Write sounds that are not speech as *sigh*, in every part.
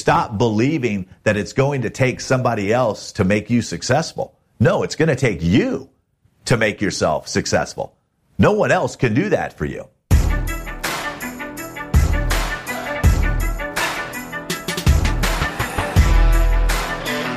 stop believing that it's going to take somebody else to make you successful. No, it's going to take you to make yourself successful. No one else can do that for you.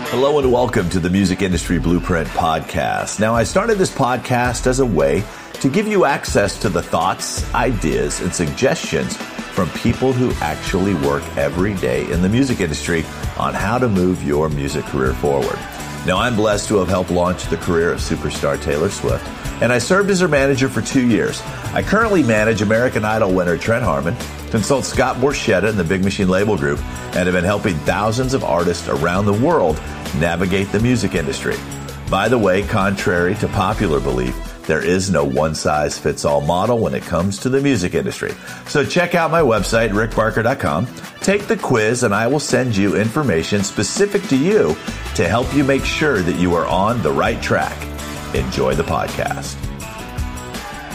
Hello and welcome to the Music Industry Blueprint Podcast. Now, I started this podcast as a way to give you access to the thoughts, ideas, and suggestions from people who actually work every day in the music industry on how to move your music career forward. Now, I'm blessed to have helped launch the career of superstar Taylor Swift, and I served as her manager for two years. I currently manage American Idol winner Trent Harmon, consult Scott Borchetta and the Big Machine Label Group, and have been helping thousands of artists around the world navigate the music industry. By the way, contrary to popular belief, there is no one size fits all model when it comes to the music industry. So check out my website, rickbarker.com, take the quiz, and I will send you information specific to you to help you make sure that you are on the right track. Enjoy the podcast.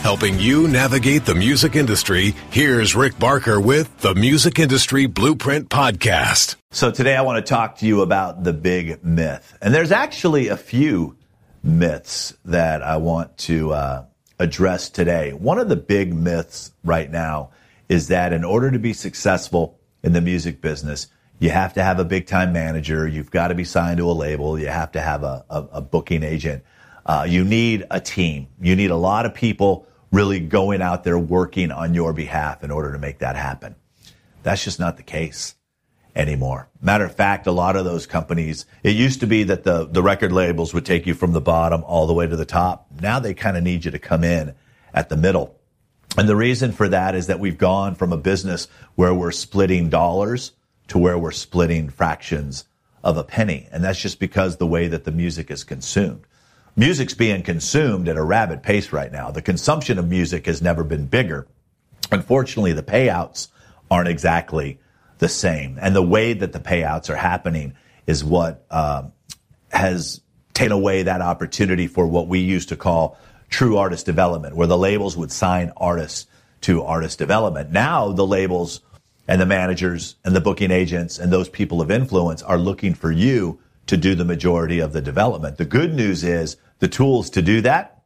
Helping you navigate the music industry, here's Rick Barker with the Music Industry Blueprint Podcast. So today I want to talk to you about the big myth. And there's actually a few myths that I want to uh, address today. One of the big myths right now is that in order to be successful in the music business, you have to have a big time manager. You've got to be signed to a label. You have to have a, a, a booking agent. Uh, you need a team. You need a lot of people really going out there working on your behalf in order to make that happen. That's just not the case anymore. Matter of fact, a lot of those companies, it used to be that the, the record labels would take you from the bottom all the way to the top. Now they kind of need you to come in at the middle. And the reason for that is that we've gone from a business where we're splitting dollars to where we're splitting fractions of a penny. And that's just because the way that the music is consumed music's being consumed at a rapid pace right now. The consumption of music has never been bigger. Unfortunately, the payouts aren't exactly the same. And the way that the payouts are happening is what um, has taken away that opportunity for what we used to call true artist development, where the labels would sign artists to artist development. Now the labels and the managers and the booking agents and those people of influence are looking for you to do the majority of the development. The good news is the tools to do that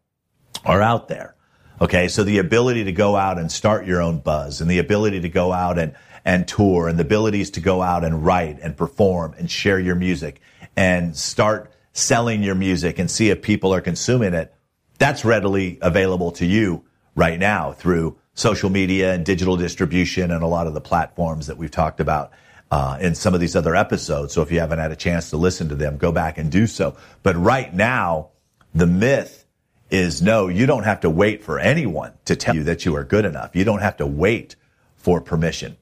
are out there. Okay. So the ability to go out and start your own buzz and the ability to go out and, and tour and the abilities to go out and write and perform and share your music and start selling your music and see if people are consuming it. That's readily available to you right now through social media and digital distribution and a lot of the platforms that we've talked about uh, in some of these other episodes. So if you haven't had a chance to listen to them, go back and do so. But right now, the myth is no, you don't have to wait for anyone to tell you that you are good enough. You don't have to wait for permission.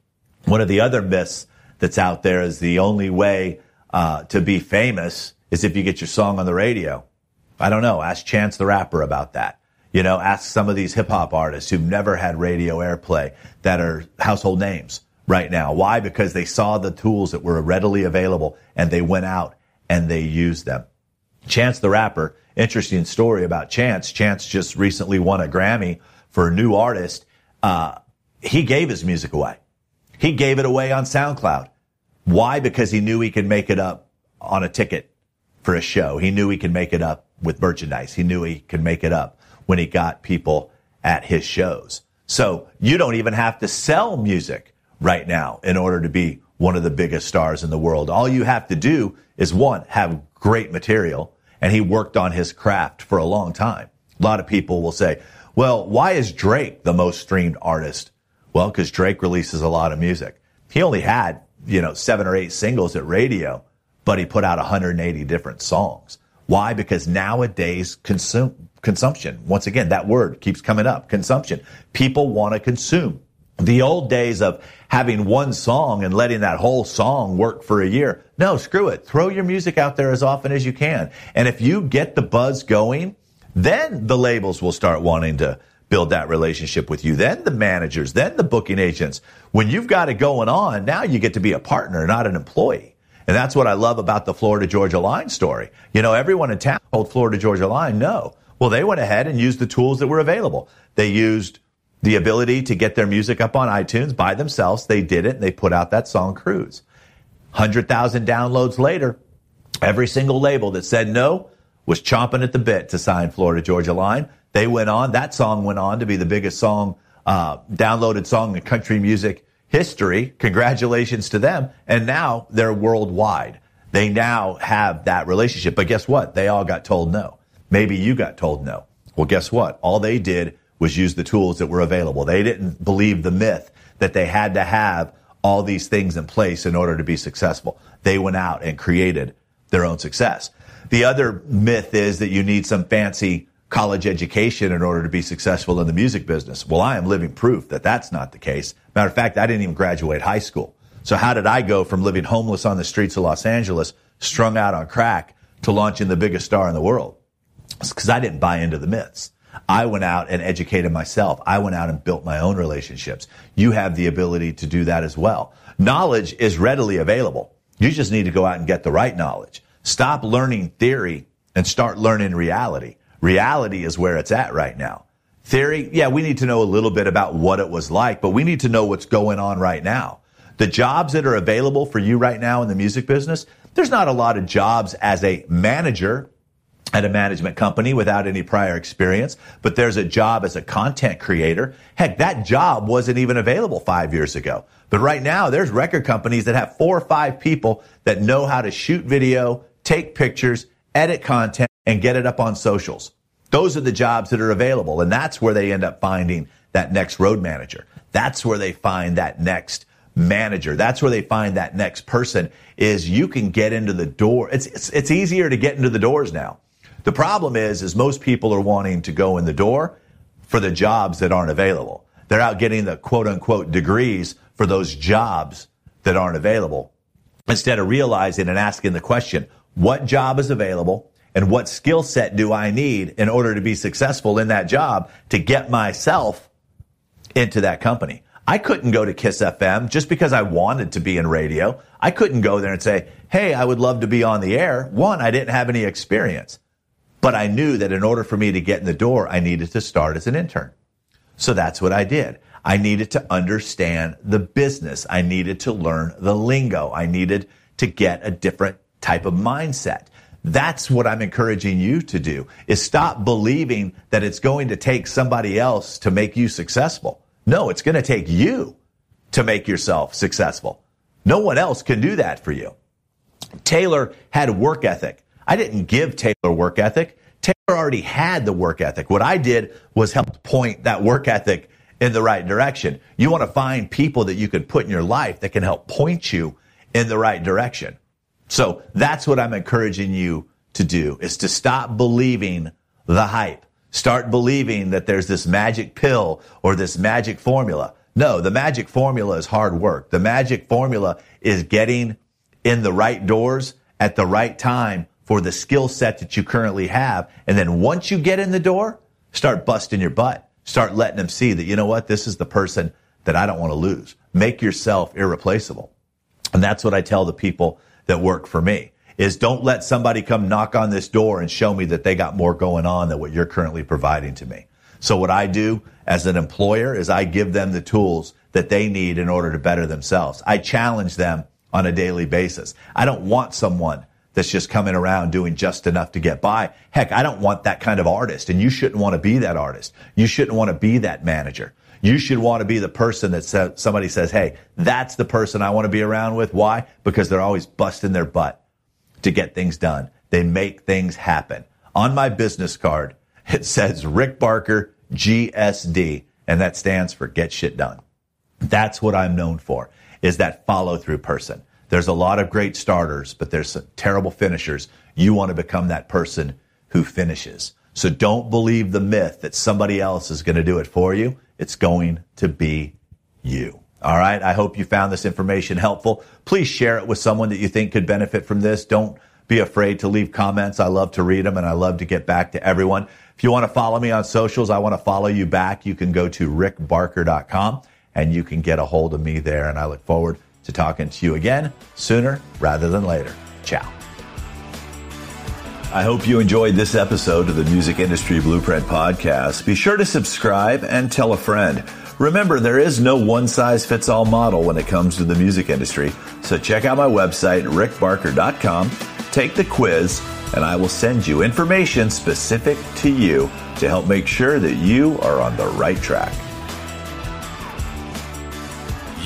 One of the other myths that's out there is the only way uh, to be famous is if you get your song on the radio. I don't know. Ask Chance the Rapper about that. You know, ask some of these hip hop artists who've never had radio airplay that are household names right now. Why? Because they saw the tools that were readily available and they went out and they used them. Chance the Rapper interesting story about Chance. Chance just recently won a Grammy for a new artist. Uh, he gave his music away. He gave it away on SoundCloud. Why? Because he knew he could make it up on a ticket for a show. He knew he could make it up with merchandise. He knew he could make it up when he got people at his shows. So you don't even have to sell music right now in order to be one of the biggest stars in the world. All you have to do is one, have great material and he worked on his craft for a long time. A lot of people will say, well, why is Drake the most streamed artist? Well, because Drake releases a lot of music. He only had, you know, seven or eight singles at radio, but he put out 180 different songs. Why? Because nowadays consume, consumption, once again, that word keeps coming up, consumption. People want to consume. The old days of having one song and letting that whole song work for a year. No, screw it. Throw your music out there as often as you can. And if you get the buzz going, then the labels will start wanting to build that relationship with you. Then the managers, then the booking agents. When you've got it going on, now you get to be a partner, not an employee. And that's what I love about the Florida Georgia Line story. You know, everyone in town told Florida Georgia Line no. Well, they went ahead and used the tools that were available. They used the ability to get their music up on iTunes by themselves. They did it. and They put out that song Cruise. 100,000 downloads later, every single label that said no was chomping at the bit to sign Florida Georgia Line. They went on, that song went on to be the biggest song, uh, downloaded song in country music history. Congratulations to them. And now they're worldwide. They now have that relationship. But guess what? They all got told no. Maybe you got told no. Well, guess what? All they did was use the tools that were available. They didn't believe the myth that they had to have all these things in place in order to be successful. They went out and created their own success. The other myth is that you need some fancy college education in order to be successful in the music business. Well, I am living proof that that's not the case. Matter of fact, I didn't even graduate high school. So how did I go from living homeless on the streets of Los Angeles, strung out on crack, to launching the biggest star in the world? Because I didn't buy into the myths. I went out and educated myself. I went out and built my own relationships. You have the ability to do that as well. Knowledge is readily available. You just need to go out and get the right knowledge. Stop learning theory and start learning reality. Reality is where it's at right now. Theory, yeah, we need to know a little bit about what it was like, but we need to know what's going on right now. The jobs that are available for you right now in the music business, there's not a lot of jobs as a manager at a management company without any prior experience, but there's a job as a content creator. Heck, that job wasn't even available five years ago. But right now, there's record companies that have four or five people that know how to shoot video, take pictures, edit content, and get it up on socials. Those are the jobs that are available. And that's where they end up finding that next road manager. That's where they find that next manager. That's where they find that next person is you can get into the door. It's, it's, it's easier to get into the doors now. The problem is, is most people are wanting to go in the door for the jobs that aren't available. They're out getting the quote unquote degrees for those jobs that aren't available instead of realizing and asking the question, what job is available? and what skill set do I need in order to be successful in that job to get myself into that company. I couldn't go to Kiss FM just because I wanted to be in radio. I couldn't go there and say, Hey, I would love to be on the air. One, I didn't have any experience, but I knew that in order for me to get in the door, I needed to start as an intern. So that's what I did. I needed to understand the business. I needed to learn the lingo. I needed to get a different type of mindset. That's what I'm encouraging you to do is stop believing that it's going to take somebody else to make you successful. No, it's going to take you to make yourself successful. No one else can do that for you. Taylor had work ethic. I didn't give Taylor work ethic. Taylor already had the work ethic. What I did was help point that work ethic in the right direction. You want to find people that you can put in your life that can help point you in the right direction. So that's what I'm encouraging you to do is to stop believing the hype. Start believing that there's this magic pill or this magic formula. No, the magic formula is hard work. The magic formula is getting in the right doors at the right time for the skill set that you currently have. And then once you get in the door, start busting your butt. Start letting them see that, you know what? This is the person that I don't want to lose. Make yourself irreplaceable. And that's what I tell the people that work for me is don't let somebody come knock on this door and show me that they got more going on than what you're currently providing to me. So what I do as an employer is I give them the tools that they need in order to better themselves. I challenge them on a daily basis. I don't want someone that's just coming around doing just enough to get by. Heck, I don't want that kind of artist and you shouldn't want to be that artist. You shouldn't want to be that manager. You should want to be the person that somebody says, Hey, that's the person I want to be around with. Why? Because they're always busting their butt to get things done. They make things happen. On my business card, *laughs* it says Rick Barker, GSD, and that stands for get shit done. That's what I'm known for is that follow through person. There's a lot of great starters, but there's terrible finishers. You want to become that person who finishes. So don't believe the myth that somebody else is going to do it for you. It's going to be you. All right. I hope you found this information helpful. Please share it with someone that you think could benefit from this. Don't be afraid to leave comments. I love to read them and I love to get back to everyone. If you want to follow me on socials, I want to follow you back. You can go to rickbarker.com and you can get a hold of me there. And I look forward to talking to you again sooner rather than later. Ciao. I hope you enjoyed this episode of the Music Industry Blueprint Podcast. Be sure to subscribe and tell a friend. Remember, there is no one size fits all model when it comes to the music industry. So check out my website, rickbarker.com, take the quiz, and I will send you information specific to you to help make sure that you are on the right track.